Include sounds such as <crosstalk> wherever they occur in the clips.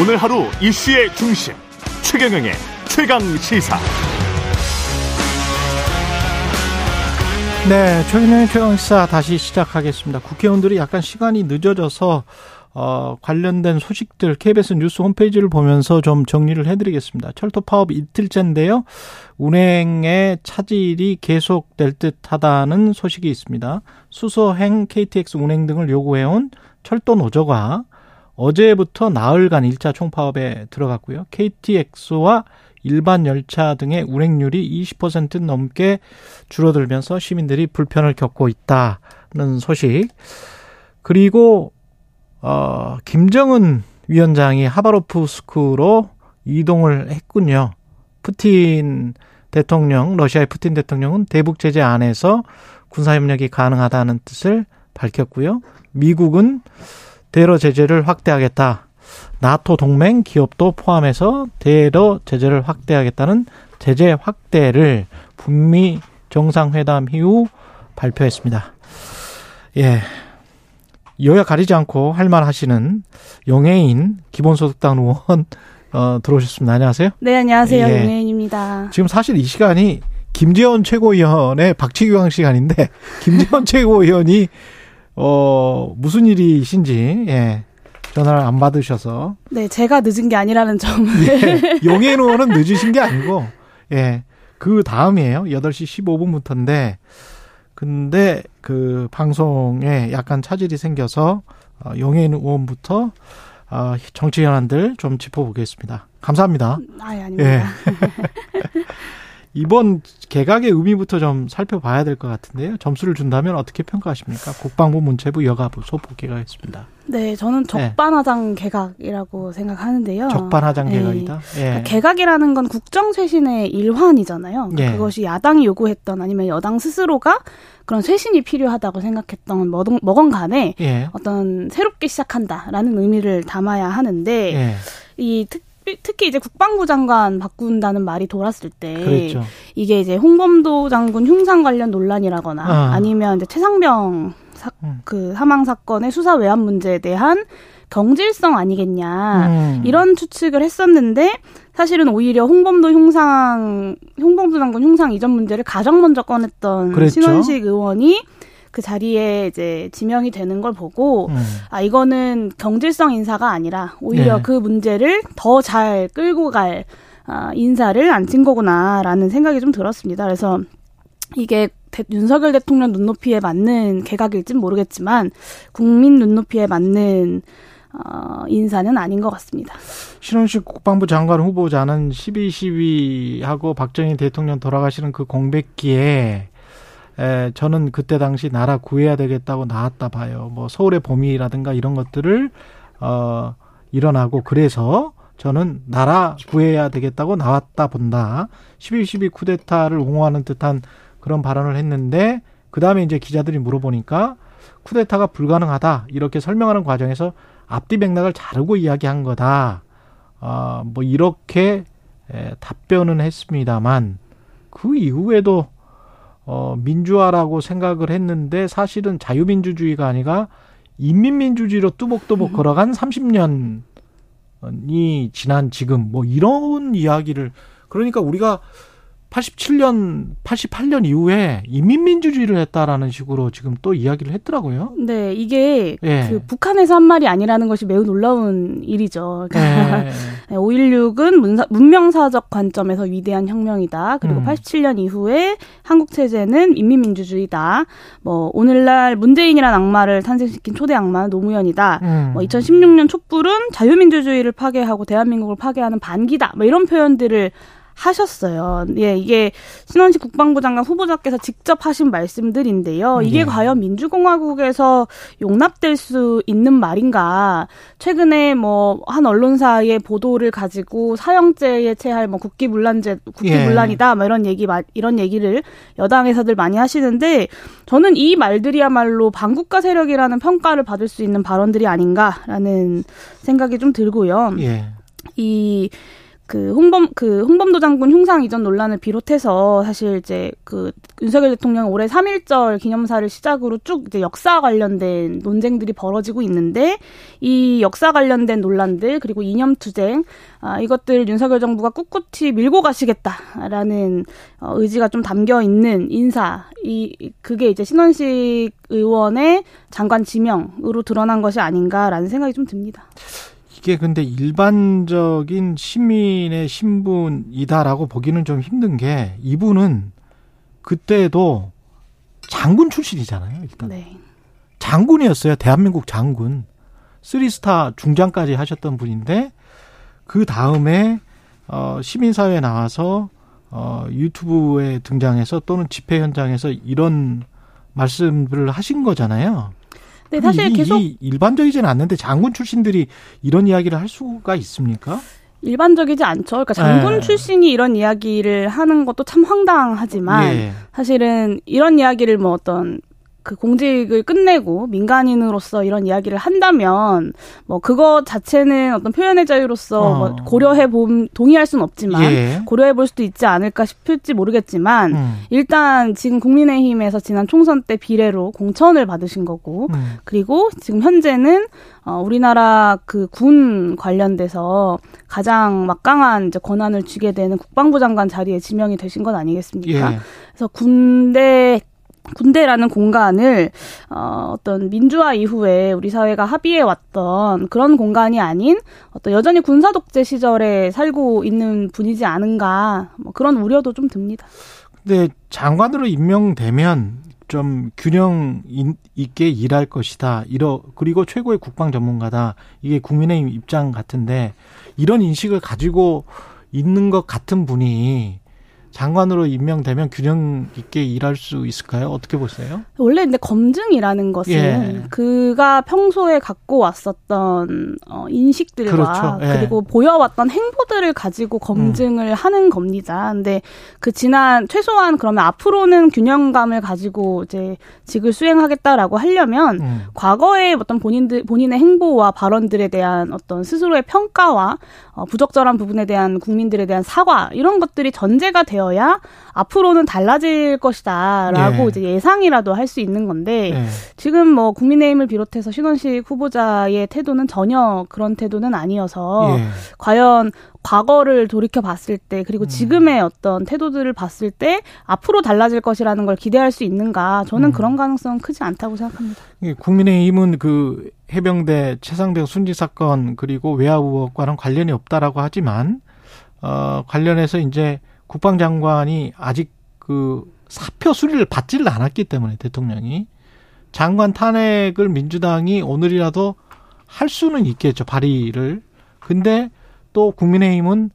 오늘 하루 이슈의 중심 최경영의 최강 시사. 네, 최근의 최강 시사 다시 시작하겠습니다. 국회의원들이 약간 시간이 늦어져서 어, 관련된 소식들 KBS 뉴스 홈페이지를 보면서 좀 정리를 해드리겠습니다. 철도 파업 이틀째인데요. 운행의 차질이 계속될 듯하다는 소식이 있습니다. 수소행 KTX 운행 등을 요구해온 철도 노조가 어제부터 나흘간 1차 총파업에 들어갔고요. KTX와 일반 열차 등의 운행률이 20% 넘게 줄어들면서 시민들이 불편을 겪고 있다는 소식. 그리고 어 김정은 위원장이 하바로프스크로 이동을 했군요. 푸틴 대통령, 러시아의 푸틴 대통령은 대북 제재 안에서 군사 협력이 가능하다는 뜻을 밝혔고요. 미국은 대러 제재를 확대하겠다. 나토 동맹 기업도 포함해서 대러 제재를 확대하겠다는 제재 확대를 북미 정상회담 이후 발표했습니다. 예. 여야 가리지 않고 할 말 하시는 영예인 기본소득당 의원 어, 들어오셨습니다. 안녕하세요. 네, 안녕하세요. 예. 영예인입니다. 지금 사실 이 시간이 김재원 최고위원의 박치기왕 시간인데 김재원 <laughs> 최고위원이 어 무슨 일이신지 예. 전화를 안 받으셔서. 네, 제가 늦은 게 아니라는 점을. 예, 용해 의원은 늦으신 게 아니고, 예, 그 다음이에요. 8시 15분부터인데, 근데 그 방송에 약간 차질이 생겨서, 어, 용해 의원부터, 어, 정치 현안들 좀 짚어보겠습니다. 감사합니다. 아, 아닙니다. 예. <laughs> 이번 개각의 의미부터 좀 살펴봐야 될 것 같은데요. 점수를 준다면 어떻게 평가하십니까? 국방부, 문체부, 여가부 소폭 개각했습니다. 네, 저는 적반하장 네. 개각이라고 생각하는데요. 적반하장 네. 개각이다. 예. 그러니까 개각이라는 건 국정 쇄신의 일환이잖아요. 그러니까 예. 그것이 야당이 요구했던 아니면 여당 스스로가 그런 쇄신이 필요하다고 생각했던 뭐건 간에 예. 어떤 새롭게 시작한다라는 의미를 담아야 하는데 예. 이 특, 특히 이제 국방부 장관 바꾼다는 말이 돌았을 때 그랬죠. 이게 이제 홍범도 장군 흉상 관련 논란이라거나 아. 아니면 이제 최상병 사, 음. 그 사망 사건의 수사 외압 문제에 대한 경질성 아니겠냐 음. 이런 추측을 했었는데 사실은 오히려 홍범도 흉상 홍범도 장군 흉상 이전 문제를 가장 먼저 꺼냈던 그랬죠? 신원식 의원이 그 자리에 이제 지명이 되는 걸 보고 음. 아 이거는 경질성 인사가 아니라 오히려 네. 그 문제를 더 잘 끌고 갈 아, 인사를 앉힌 거구나라는 생각이 좀 들었습니다. 그래서 이게 대, 윤석열 대통령 눈높이에 맞는 개각일진 모르겠지만 국민 눈높이에 맞는 어, 인사는 아닌 것 같습니다. 신원식 국방부 장관 후보자는 12.12하고 박정희 대통령 돌아가시는 그 공백기에 에, 저는 그때 당시 나라 구해야 되겠다고 나왔다 봐요. 뭐 서울의 봄이라든가 이런 것들을 어 일어나고 그래서 저는 나라 구해야 되겠다고 나왔다 본다. 12.12 쿠데타를 옹호하는 듯한 그런 발언을 했는데 그 다음에 이제 기자들이 물어보니까 쿠데타가 불가능하다 이렇게 설명하는 과정에서 앞뒤 맥락을 자르고 이야기한 거다. 어, 뭐 이렇게 에, 답변은 했습니다만 그 이후에도 어, 민주화라고 생각을 했는데 사실은 자유민주주의가 아니라 인민민주주의로 뚜벅뚜벅 걸어간 30년이 지난 지금 뭐 이런 이야기를 그러니까 우리가 87년, 88년 이후에 인민민주주의를 했다라는 식으로 지금 또 이야기를 했더라고요. 네, 이게 예. 그 북한에서 한 말이 아니라는 것이 매우 놀라운 일이죠. 그러니까 예. <laughs> 5.16은 문사, 문명사적 관점에서 위대한 혁명이다. 그리고 음. 87년 이후에 한국 체제는 인민민주주의다. 뭐 오늘날 문재인이란 악마를 탄생시킨 초대 악마 노무현이다. 음. 뭐 2016년 촛불은 자유민주주의를 파괴하고 대한민국을 파괴하는 반기다. 뭐 이런 표현들을 하셨어요. 예, 이게 신원식 국방부 장관 후보자께서 직접 하신 말씀들인데요. 이게 네. 과연 민주공화국에서 용납될 수 있는 말인가? 최근에 뭐 한 언론사의 보도를 가지고 사형죄에 체할 뭐 국기문란죄, 국기문란이다, 예. 뭐 이런 얘기 이런 얘기를 여당에서들 많이 하시는데 저는 이 말들이야말로 반국가 세력이라는 평가를 받을 수 있는 발언들이 아닌가라는 생각이 좀 들고요. 예. 이 그 홍범 그 홍범도 장군 흉상 이전 논란을 비롯해서 사실 이제 그 윤석열 대통령 올해 3.1절 기념사를 시작으로 쭉 이제 역사 관련된 논쟁들이 벌어지고 있는데 이 역사 관련된 논란들 그리고 이념 투쟁 아 이것들 윤석열 정부가 꿋꿋이 밀고 가시겠다라는 어, 의지가 좀 담겨 있는 인사 이 그게 이제 신원식 의원의 장관 지명으로 드러난 것이 아닌가라는 생각이 좀 듭니다. 이게 근데 일반적인 시민의 신분이다라고 보기는 좀 힘든 게 이분은 그때도 장군 출신이잖아요. 일단 네. 장군이었어요. 대한민국 장군. 쓰리스타 중장까지 하셨던 분인데 그 다음에 어 시민사회에 나와서 어 유튜브에 등장해서 또는 집회 현장에서 이런 말씀을 하신 거잖아요. 네, 사실 이, 계속 이 일반적이지는 않는데 장군 출신들이 이런 이야기를 할 수가 있습니까? 일반적이지 않죠. 그러니까 장군 네. 출신이 이런 이야기를 하는 것도 참 황당하지만 네. 사실은 이런 이야기를 뭐 어떤 그 공직을 끝내고 민간인으로서 이런 이야기를 한다면 뭐 그거 자체는 어떤 표현의 자유로서 어. 뭐 고려해 봄 동의할 수는 없지만 예. 고려해 볼 수도 있지 않을까 싶을지 모르겠지만 음. 일단 지금 국민의힘에서 지난 총선 때 비례로 공천을 받으신 거고 음. 그리고 지금 현재는 어 우리나라 그 군 관련돼서 가장 막강한 이제 권한을 쥐게 되는 국방부 장관 자리에 지명이 되신 건 아니겠습니까? 예. 그래서 군대 군대라는 공간을 어, 어떤 민주화 이후에 우리 사회가 합의해 왔던 그런 공간이 아닌 어떤 여전히 군사 독재 시절에 살고 있는 분이지 않은가 뭐 그런 우려도 좀 듭니다. 근데 장관으로 임명되면 좀 균형 있게 일할 것이다. 이러 그리고 최고의 국방 전문가다. 이게 국민의힘 입장 같은데 이런 인식을 가지고 있는 것 같은 분이 장관으로 임명되면 균형 있게 일할 수 있을까요? 어떻게 보세요? 원래 근데 검증이라는 것은 예. 그가 평소에 갖고 왔었던 어, 인식들과 그렇죠. 예. 그리고 보여왔던 행보들을 가지고 검증을 음. 하는 겁니다. 근데 그 지난 최소한 그러면 앞으로는 균형감을 가지고 이제 직을 수행하겠다라고 하려면 음. 과거의 어떤 본인들 본인의 행보와 발언들에 대한 어떤 스스로의 평가와 어, 부적절한 부분에 대한 국민들에 대한 사과 이런 것들이 전제가 되어 야 앞으로는 달라질 것이다라고 예. 이제 예상이라도 할 수 있는 건데 예. 지금 뭐 국민의힘을 비롯해서 신원식 후보자의 태도는 전혀 그런 태도는 아니어서 예. 과연 과거를 돌이켜 봤을 때 그리고 음. 지금의 어떤 태도들을 봤을 때 앞으로 달라질 것이라는 걸 기대할 수 있는가 저는 음. 그런 가능성은 크지 않다고 생각합니다. 국민의힘은 그 해병대 최상병 순직 사건 그리고 외화 의혹과는 관련이 없다라고 하지만 어 관련해서 이제 국방장관이 아직 그 사표 수리를 받지를 않았기 때문에 대통령이. 장관 탄핵을 민주당이 오늘이라도 할 수는 있겠죠 발의를. 근데 또 국민의힘은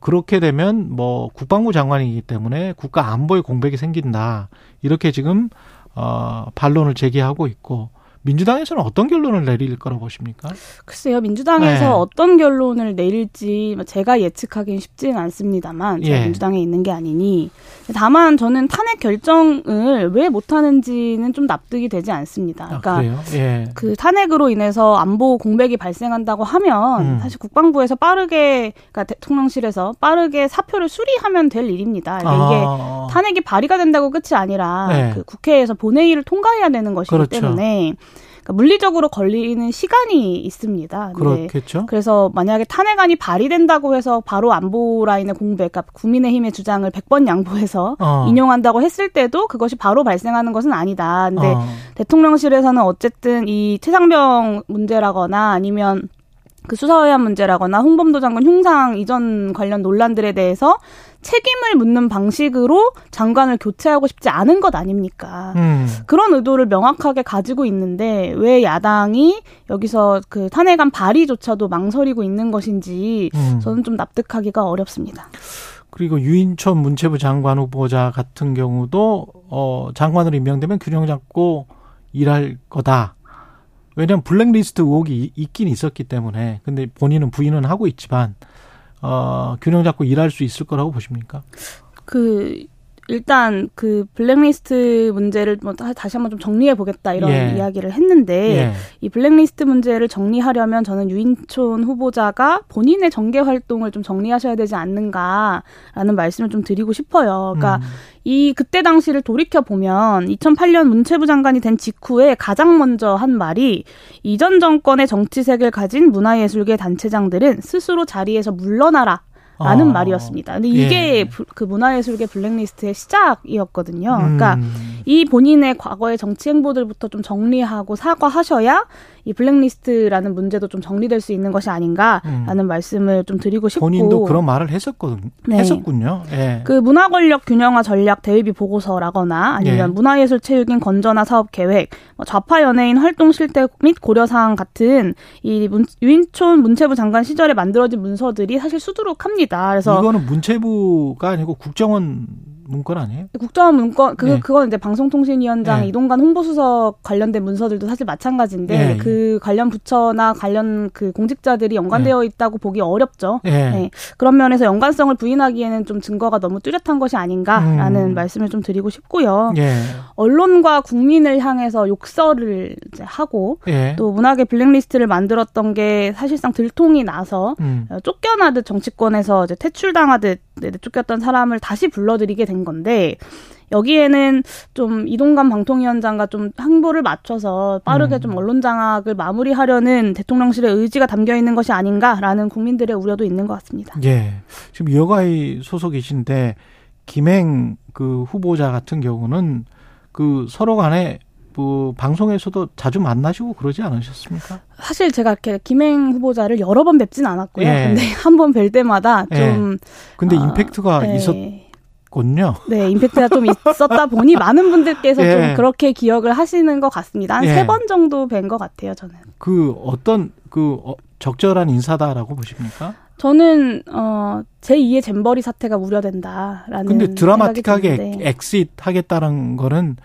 그렇게 되면 뭐 국방부 장관이기 때문에 국가 안보에 공백이 생긴다. 이렇게 지금 어 반론을 제기하고 있고 민주당에서는 어떤 결론을 내릴 거라고 보십니까? 글쎄요, 민주당에서 네. 어떤 결론을 내릴지 제가 예측하기는 쉽지는 않습니다만, 제가 예. 민주당에 있는 게 아니니. 다만 저는 탄핵 결정을 왜 못하는지는 좀 납득이 되지 않습니다. 아, 그러니까 아, 예. 그 탄핵으로 인해서 안보 공백이 발생한다고 하면 음. 사실 국방부에서 빠르게, 그러니까 대통령실에서 빠르게 사표를 수리하면 될 일입니다. 그러니까 아. 이게 탄핵이 발의가 된다고 끝이 아니라 네. 그 국회에서 본회의를 통과해야 되는 것이기 그렇죠. 때문에 그러니까 물리적으로 걸리는 시간이 있습니다. 그렇겠죠. 그래서 만약에 탄핵안이 발의된다고 해서 바로 안보 라인의 공백, 그러니까 국민의힘의 주장을 100번 양보해서 어. 인용한다고 했을 때도 그것이 바로 발생하는 것은 아니다. 근데 어. 대통령실에서는 어쨌든 이 최상병 문제라거나 아니면 그 수사의안 문제라거나 홍범도 장관 흉상 이전 관련 논란들에 대해서 책임을 묻는 방식으로 장관을 교체하고 싶지 않은 것 아닙니까? 음. 그런 의도를 명확하게 가지고 있는데 왜 야당이 여기서 그 탄핵안 발의조차도 망설이고 있는 것인지 음. 저는 좀 납득하기가 어렵습니다. 그리고 유인천 문체부 장관 후보자 같은 경우도 어 장관으로 임명되면 균형 잡고 일할 거다. 왜냐하면 블랙리스트 의혹이 있긴 있었기 때문에 근데 본인은 부인은 하고 있지만 어, 균형 잡고 일할 수 있을 거라고 보십니까? 그 일단 그 블랙리스트 문제를 뭐 다시 한번 좀 정리해 보겠다 이런 예. 이야기를 했는데 예. 이 블랙리스트 문제를 정리하려면 저는 유인촌 후보자가 본인의 정계 활동을 좀 정리하셔야 되지 않는가라는 말씀을 좀 드리고 싶어요. 그러니까 음. 이 그때 당시를 돌이켜 보면 2008년 문체부 장관이 된 직후에 가장 먼저 한 말이 이전 정권의 정치색을 가진 문화예술계 단체장들은 스스로 자리에서 물러나라 라는 어. 말이었습니다. 근데 이게 예. 그 문화예술계 블랙리스트의 시작이었거든요. 그러니까 음. 이 본인의 과거의 정치 행보들부터 좀 정리하고 사과하셔야 이 블랙리스트라는 문제도 좀 정리될 수 있는 것이 아닌가라는 음. 말씀을 좀 드리고 싶고 본인도 그런 말을 했었거든 네. 했었군요. 예. 그 문화 권력 균형화 전략 대외비 보고서라거나 아니면 예. 문화예술 체육인 건전화 사업 계획, 뭐 좌파 연예인 활동 실태 및 고려 사항 같은 이 문, 유인촌 문체부 장관 시절에 만들어진 문서들이 사실 수두룩합니다. 그래서 이거는 문체부가 아니고 국정원 문건 아니에요? 국정원 문건 그 네. 그건 이제 방송통신위원장 네. 이동관 홍보수석 관련된 문서들도 사실 마찬가지인데 네. 그 관련 부처나 관련 그 공직자들이 연관되어 네. 있다고 보기 어렵죠. 네. 네. 그런 면에서 연관성을 부인하기에는 좀 증거가 너무 뚜렷한 것이 아닌가라는 음. 말씀을 좀 드리고 싶고요. 언론과 국민을 향해서 욕설을 이제 하고 또 문학의 블랙리스트를 만들었던 게 사실상 들통이 나서 음. 쫓겨나듯 정치권에서 이제 퇴출당하듯 쫓겼던 사람을 다시 불러들이게 된 건데 여기에는 좀 이동관 방통위원장과 좀 항보를 맞춰서 빠르게 음. 좀 언론 장악을 마무리하려는 대통령실의 의지가 담겨 있는 것이 아닌가라는 국민들의 우려도 있는 것 같습니다. 예. 지금 여가의 소속이신데 김행 그 후보자 같은 경우는 그 서로 간에 그 방송에서도 자주 만나시고 그러지 않으셨습니까? 사실 제가 이렇게 김행 후보자를 여러 번 뵙진 않았고요. 예. 근데 <laughs> 한 번 뵐 때마다 예. 좀 근데 어, 임팩트가 예. 있었 군요. 네, 임팩트가 좀 있었다 보니 <laughs> 많은 분들께서 예. 좀 그렇게 기억을 하시는 것 같습니다. 한 세번 예. 정도 뵌 것 같아요, 저는. 그 어떤 그 어, 적절한 인사다라고 보십니까? 저는 어 제2의 잼버리 사태가 우려된다라는 근데 드라마틱하게 exit 하겠다는 거는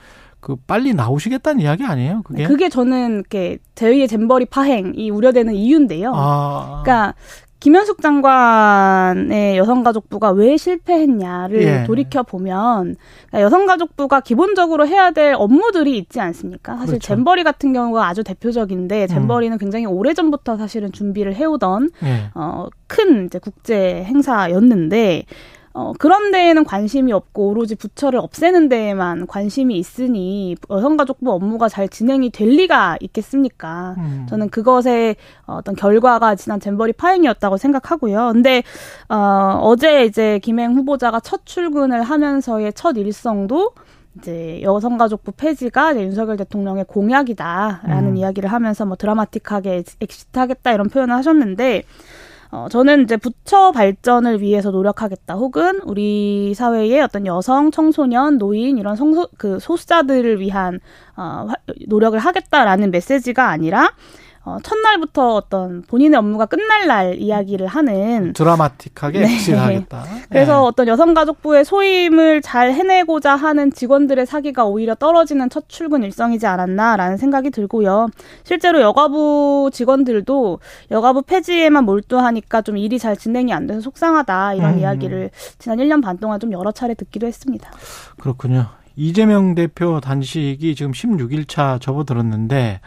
그 빨리 나오시겠다는 이야기 아니에요? 그게? 네, 그게 저는 이렇게 제2의 잼버리 파행이 우려되는 이유인데요. 아. 그러니까 김현숙 장관의 여성가족부가 왜 실패했냐를 예. 돌이켜 보면 그러니까 여성가족부가 기본적으로 해야 될 업무들이 있지 않습니까? 사실 그렇죠. 잼버리 같은 경우가 아주 대표적인데 잼버리는 음. 굉장히 오래 전부터 사실은 준비를 해오던 예. 어 큰 이제 국제 행사였는데 어, 그런 데에는 관심이 없고 오로지 부처를 없애는 데에만 관심이 있으니 여성가족부 업무가 잘 진행이 될 리가 있겠습니까? 음. 저는 그것의 어떤 결과가 지난 잼버리 파행이었다고 생각하고요. 근데 어, 어제 이제 김행 후보자가 첫 출근을 하면서의 첫 일성도 이제 여성가족부 폐지가 이제 윤석열 대통령의 공약이다라는 음. 이야기를 하면서 뭐 드라마틱하게 exit하겠다 이런 표현을 하셨는데 어, 저는 이제 부처 발전을 위해서 노력하겠다. 혹은 우리 사회의 어떤 여성, 청소년, 노인 이런 성소 그 소수자들을 위한 어, 노력을 하겠다라는 메시지가 아니라 어, 첫날부터 어떤 본인의 업무가 끝날 날 이야기를 하는 드라마틱하게 네. 엑시하겠다. 그래서 네. 어떤 여성가족부의 소임을 잘 해내고자 하는 직원들의 사기가 오히려 떨어지는 첫 출근 일성이지 않았나라는 생각이 들고요. 실제로 여가부 직원들도 여가부 폐지에만 몰두하니까 좀 일이 잘 진행이 안 돼서 속상하다 이런 음. 이야기를 지난 1년 반 동안 좀 여러 차례 듣기도 했습니다. 그렇군요. 이재명 대표 단식이 지금 16일 차 접어들었는데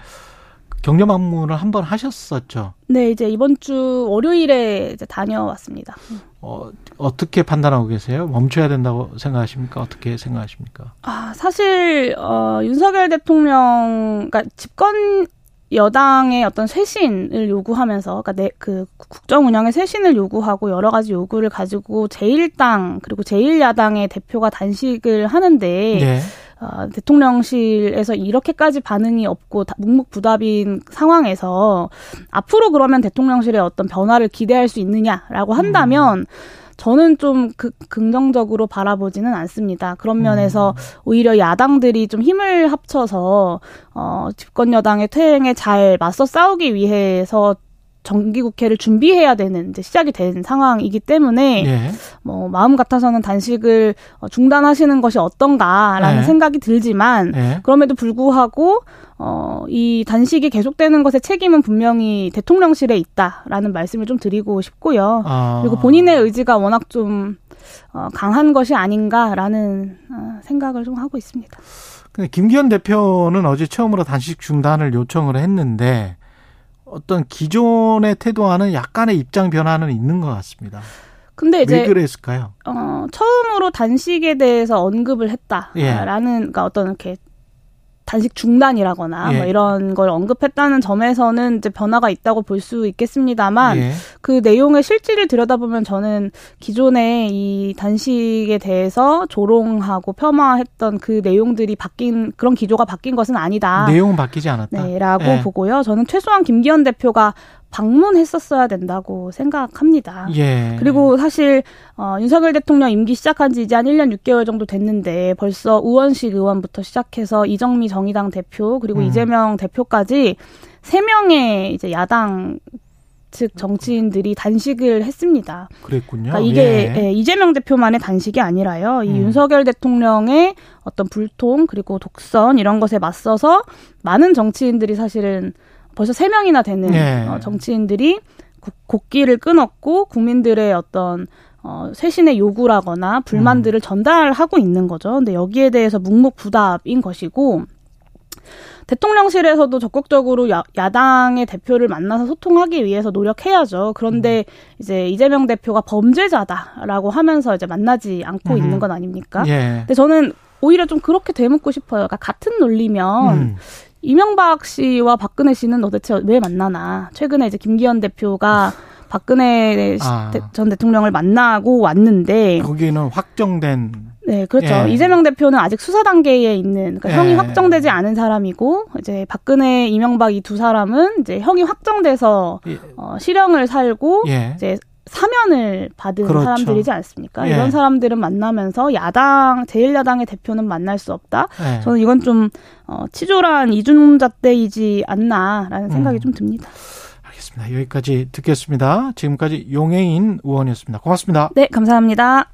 경력 방문을 한 번 하셨었죠. 네, 이제 이번 주 월요일에 이제 다녀왔습니다. 어, 어떻게 판단하고 계세요? 멈춰야 된다고 생각하십니까? 어떻게 생각하십니까? 아, 사실, 어, 윤석열 대통령, 그러니까 집권 여당의 어떤 쇄신을 요구하면서, 그러니까 내, 그 국정 운영의 쇄신을 요구하고 여러 가지 요구를 가지고 제1당, 그리고 제1야당의 대표가 단식을 하는데, 네. 어, 대통령실에서 이렇게까지 반응이 없고 묵묵부답인 상황에서 앞으로 그러면 대통령실에 어떤 변화를 기대할 수 있느냐라고 한다면 음. 저는 좀 그, 긍정적으로 바라보지는 않습니다. 그런 면에서 음. 오히려 야당들이 좀 힘을 합쳐서 어 집권 여당의 퇴행에 잘 맞서 싸우기 위해서 정기국회를 준비해야 되는 이제 시작이 된 상황이기 때문에 네. 뭐 마음 같아서는 단식을 어, 중단하시는 것이 어떤가라는 네. 생각이 들지만 네. 그럼에도 불구하고 어, 이 단식이 계속되는 것의 책임은 분명히 대통령실에 있다라는 말씀을 좀 드리고 싶고요. 아. 그리고 본인의 의지가 워낙 좀 어, 강한 것이 아닌가라는 어, 생각을 좀 하고 있습니다. 근데 김기현 대표는 어제 처음으로 단식 중단을 요청을 했는데 어떤 기존의 태도와는 약간의 입장 변화는 있는 것 같습니다. 근데 이제 왜 그랬을까요? 어, 처음으로 단식에 대해서 언급을 했다라는 예. 그러니까 어떤 이렇게 단식 중단이라거나 예. 뭐 이런 걸 언급했다는 점에서는 이제 변화가 있다고 볼 수 있겠습니다만 예. 그 내용의 실질을 들여다보면 저는 기존에 이 단식에 대해서 조롱하고 폄하했던 그 내용들이 바뀐 그런 기조가 바뀐 것은 아니다. 내용은 바뀌지 않았다. 네 라고 예. 보고요. 저는 최소한 김기현 대표가 방문했었어야 된다고 생각합니다. 예. 그리고 사실 어, 윤석열 대통령 임기 시작한 지 이제 한 1년 6개월 정도 됐는데 벌써 우원식 의원부터 시작해서 이정미 정의당 대표 그리고 음. 이재명 대표까지 세 명의 이제 야당 즉 정치인들이 단식을 했습니다. 그랬군요. 그러니까 이게 예. 예, 이재명 대표만의 단식이 아니라요. 이 음. 윤석열 대통령의 어떤 불통 그리고 독선 이런 것에 맞서서 많은 정치인들이 사실은 벌써 세 명이나 되는 네. 어, 정치인들이 곡기를 끊었고 국민들의 어떤 어, 쇄신의 요구라거나 불만들을 음. 전달하고 있는 거죠. 근데 여기에 대해서 묵묵부답인 것이고 대통령실에서도 적극적으로 야, 야당의 대표를 만나서 소통하기 위해서 노력해야죠. 그런데 음. 이제 이재명 대표가 범죄자다라고 하면서 이제 만나지 않고 음. 있는 건 아닙니까? 예. 근데 저는 오히려 좀 그렇게 되묻고 싶어요. 그러니까 같은 논리면 음. 이명박 씨와 박근혜 씨는 도대체 왜 만나나? 최근에 이제 김기현 대표가 <laughs> 박근혜 아. 전 대통령을 만나고 왔는데 거기는 확정된 네, 그렇죠. 예. 이재명 대표는 아직 수사 단계에 있는 그러니까 예. 형이 확정되지 않은 사람이고 이제 박근혜, 이명박 이 두 사람은 이제 형이 확정돼서 예. 어, 실형을 살고 예. 이제 사면을 받은 그렇죠. 사람들이지 않습니까? 예. 이런 사람들은 만나면서 야당 제일야당의 대표는 만날 수 없다. 예. 저는 이건 좀 어, 치졸한 이중잣대이지 않나라는 생각이 음. 좀 듭니다. 알겠습니다. 여기까지 듣겠습니다. 지금까지 용해인 의원이었습니다. 고맙습니다. 네, 감사합니다.